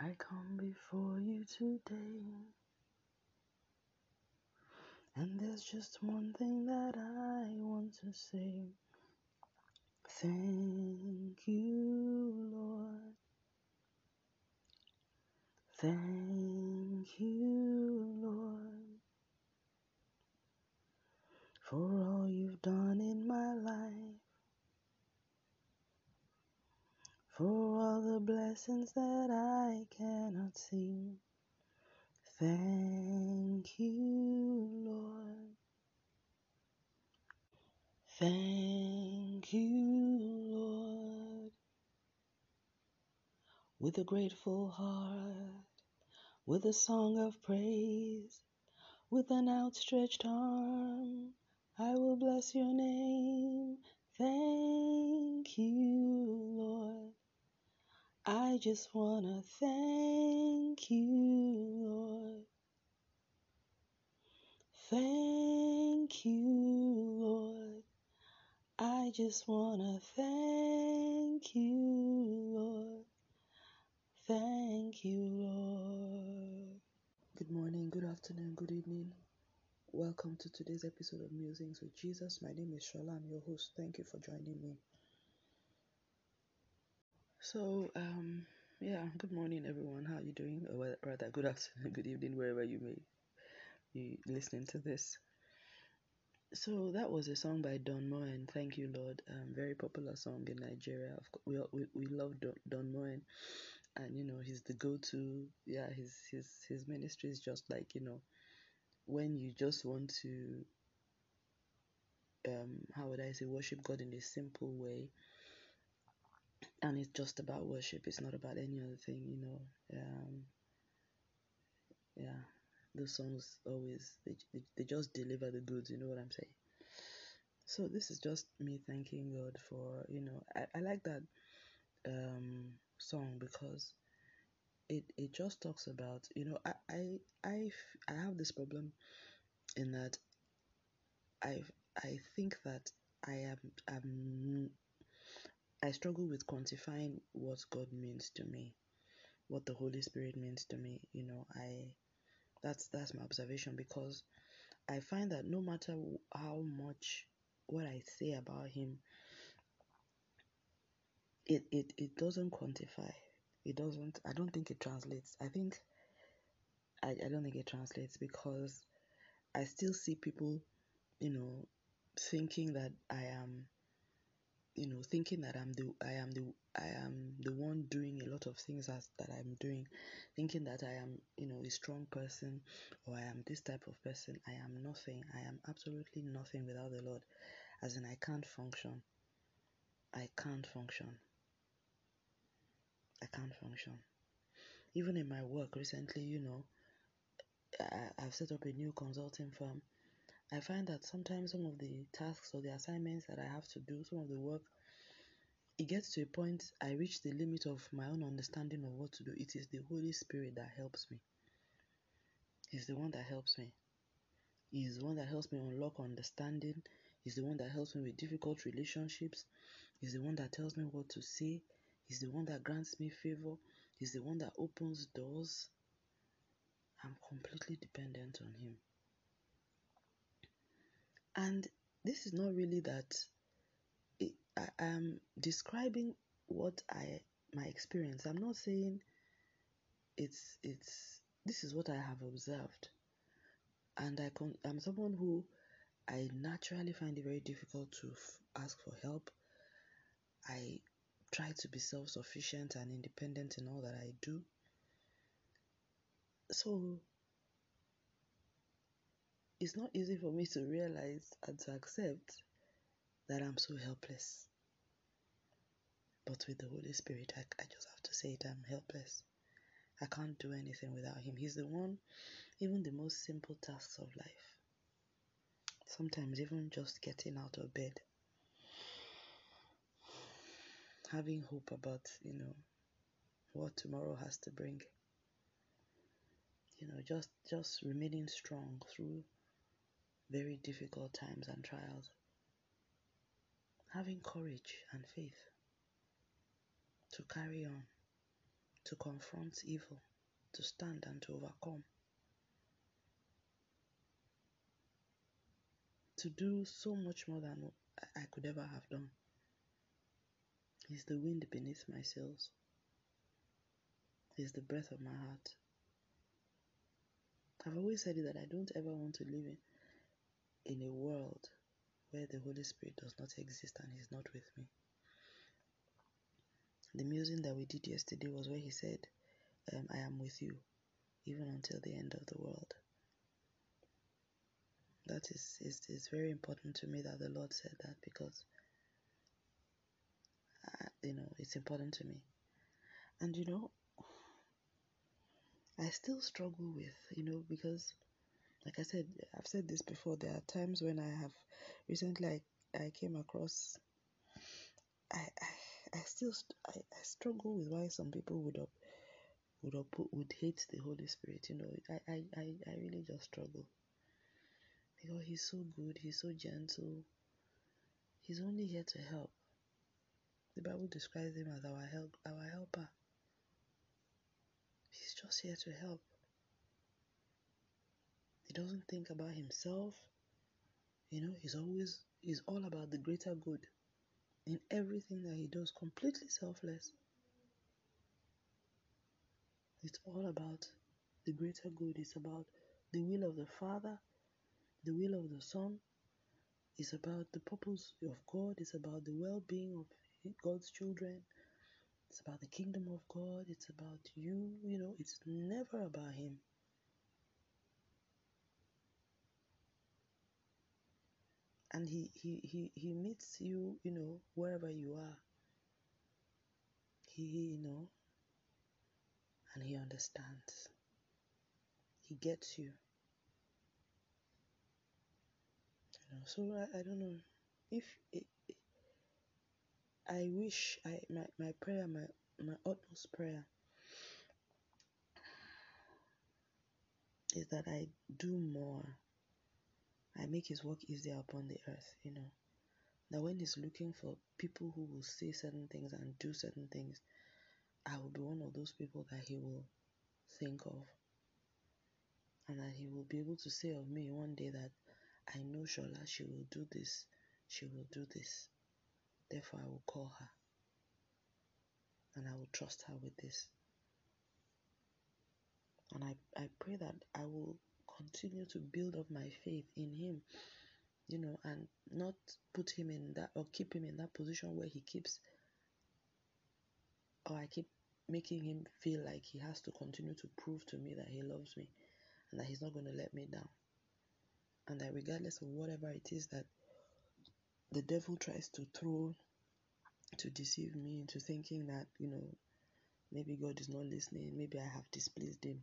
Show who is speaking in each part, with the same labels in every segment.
Speaker 1: I come before you today, and there's just one thing that I want to say. Thank you, Lord. Thank you, Lord, for all you've done in my life, for all the blessings that I cannot see. Thank you, Lord. Thank you, Lord. With a grateful heart, with a song of praise, with an outstretched arm, I will bless your name. Thank you, Lord. I just want to thank you, Lord. Thank you, Lord. I just want to thank you, Lord. Thank you, Lord. Good morning, good afternoon, good evening. Welcome to today's episode of Musings with Jesus. My name is Shola. I'm your host. Thank you for joining me. So, um, yeah, good morning, everyone. How are you doing? Or rather, good afternoon, good evening, wherever you may be listening to this. So that was a song by Don Moen. Thank you, Lord. Um, very popular song in Nigeria. Of course, we we, we love Don, Don Moen, and you know he's the go-to. Yeah, his his his ministry is just like you know when you just want to um how would I say worship God in a simple way, and it's just about worship. It's not about any other thing. You know. Um, yeah, those songs always they, they they just deliver the goods. You know what I'm saying? So this is just me thanking God for you know I, I like that um song because it it just talks about you know I I I, I have this problem in that I I think that I am I'm, I struggle with quantifying what God means to me, what the Holy Spirit means to me. You know I that's that's my observation because I find that no matter how much what I say about Him it, it, it doesn't quantify. It doesn't, I don't think it translates. I think, I, I don't think it translates because I still see people, you know, thinking that I am, you know, thinking that I'm the, I am the, I am the one doing a lot of things as that I'm doing, thinking that I am, you know, a strong person or I am this type of person. I am nothing. I am absolutely nothing without the Lord. As in, I can't function. I can't function. I can't function. Even in my work recently, you know, I, I've set up a new consulting firm. I find that sometimes some of the tasks or the assignments that I have to do, some of the work, it gets to a point I reach the limit of my own understanding of what to do. It is the Holy Spirit that helps me. He's the one that helps me. He's the one that helps me unlock understanding. He's the one that helps me with difficult relationships. He's the one that tells me what to say. He's the one that grants me favor. He's the one that opens doors. I'm completely dependent on Him. And this is not really that it, I am describing what I my experience. I'm not saying it's it's this is what I have observed, and I con, I'm someone who I naturally find it very difficult to f- ask for help. I try to be self-sufficient and independent in all that I do. So it's not easy for me to realize and to accept that I'm so helpless. But with the Holy Spirit, I, I just have to say it I'm helpless. I can't do anything without Him. He's the one, even the most simple tasks of life. Sometimes, even just getting out of bed, having hope about, you know, what tomorrow has to bring. You know, just just remaining strong through very difficult times and trials. Having courage and faith to carry on, to confront evil, to stand and to overcome, to do so much more than I could ever have done. is the wind beneath my sails. is the breath of my heart. I've always said that I don't ever want to live in, in a world where the Holy Spirit does not exist and He's not with me. The musing that we did yesterday was where He said, um, I am with you even until the end of the world. That is, is, is very important to me that the Lord said that because, uh, you know, it's important to me. And, you know, I still struggle with, you know, because like I said, I've said this before. There are times when I have recently I, I came across. I, I I still I, I struggle with why some people would up would up would hate the Holy Spirit. You know, I I I, I really just struggle because He's so good. He's so gentle. He's only here to help. The Bible describes him as our help, our helper. He's just here to help. He doesn't think about himself. You know, he's always he's all about the greater good in everything that he does, completely selfless. It's all about the greater good. It's about the will of the Father, the will of the Son. It's about the purpose of God. It's about the well being of God's children. It's about the kingdom of God. It's about you. You know, it's never about Him. And he, he he he meets you you know wherever you are. He you know and he understands. He gets you. You know so i, I don't know. If it, it, i wish i my, my prayer my my utmost prayer is that i do more I make his work easier upon the earth, you know. That when he's looking for people who will say certain things and do certain things, I will be one of those people that he will think of. And that he will be able to say of me one day that I know Shola, she will do this, she will do this. Therefore, I will call her. And I will trust her with this. And I, I pray that I will continue to build up my faith in Him, you know, and not put Him in that or keep Him in that position where He keeps, or I keep making Him feel like He has to continue to prove to me that He loves me and that He's not going to let me down. And that regardless of whatever it is that the devil tries to throw to deceive me into thinking that, you know, maybe God is not listening, maybe I have displeased Him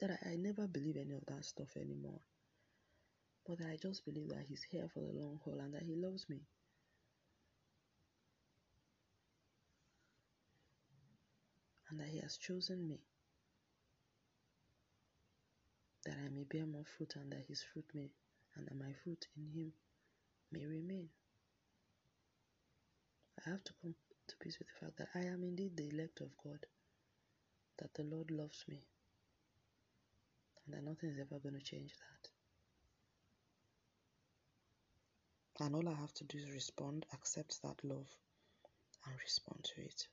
Speaker 1: that I, I never believe any of that stuff anymore. But I just believe that He's here for the long haul and that He loves me. And that He has chosen me. That I may bear more fruit and that His fruit may, and that my fruit in Him may remain. I have to come to peace with the fact that I am indeed the elect of God, that the Lord loves me, and that nothing is ever going to change that. And all I have to do is respond, accept that love, and respond to it.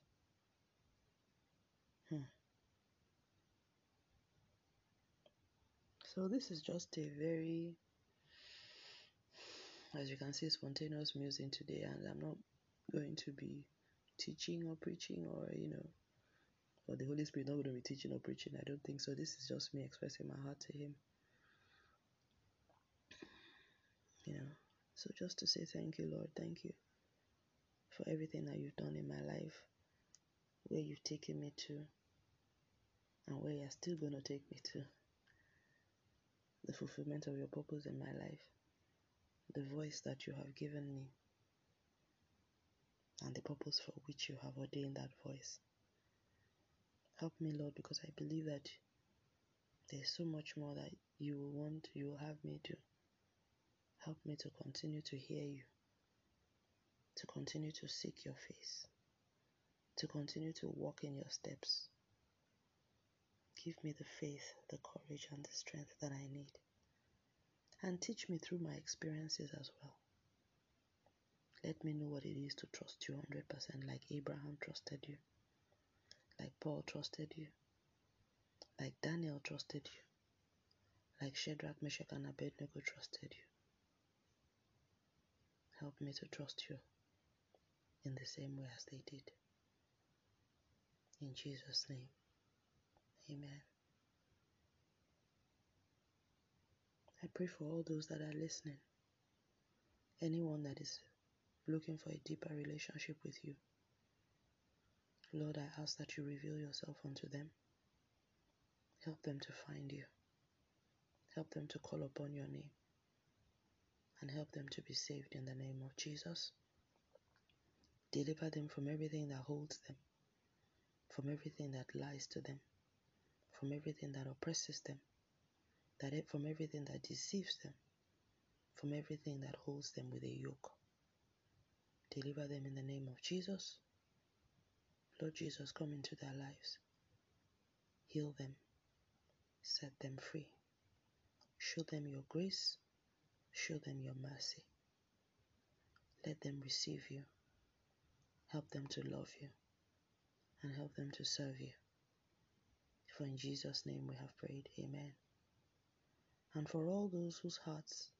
Speaker 1: Hmm. So, this is just a very, as you can see, spontaneous musing today, and I'm not going to be teaching or preaching or, you know, or the Holy Spirit not going to be teaching or preaching. I don't think so. This is just me expressing my heart to Him. You know, so just to say thank you, Lord, thank you for everything that you've done in my life, where you've taken me to, and where you're still going to take me to. The fulfillment of your purpose in my life, the voice that you have given me, and the purpose for which you have ordained that voice. Help me, Lord, because I believe that there's so much more that you will want, you will have me do. Help me to continue to hear you, to continue to seek your face, to continue to walk in your steps, give me the faith, the courage, and the strength that I need. And teach me through my experiences as well. Let me know what it is to trust you 100% like Abraham trusted you, like Paul trusted you, like Daniel trusted you, like Shadrach, Meshach, and Abednego trusted you. Help me to trust you in the same way as they did. In Jesus' name, amen. I pray for all those that are listening, anyone that is looking for a deeper relationship with you. Lord, I ask that you reveal yourself unto them. Help them to find you. Help them to call upon your name. And help them to be saved in the name of Jesus. Deliver them from everything that holds them, from everything that lies to them, from everything that oppresses them, that from everything that deceives them, from everything that holds them with a yoke. Deliver them in the name of Jesus. Lord Jesus, come into their lives. Heal them. Set them free. Show them your grace. Show them your mercy. Let them receive you. Help them to love you. And help them to serve you. For in Jesus' name we have prayed. Amen. And for all those whose hearts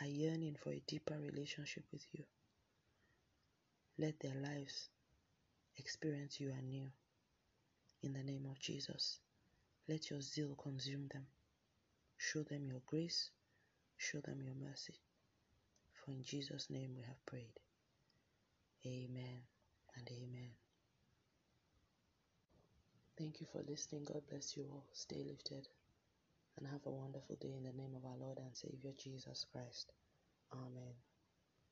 Speaker 1: are yearning for a deeper relationship with you, let their lives experience you anew. In the name of Jesus, let your zeal consume them. Show them your grace, show them your mercy. For in Jesus' name we have prayed. Amen and amen. Thank you for listening. God bless you all. Stay lifted and have a wonderful day in the name of our Lord and Savior Jesus Christ. Amen.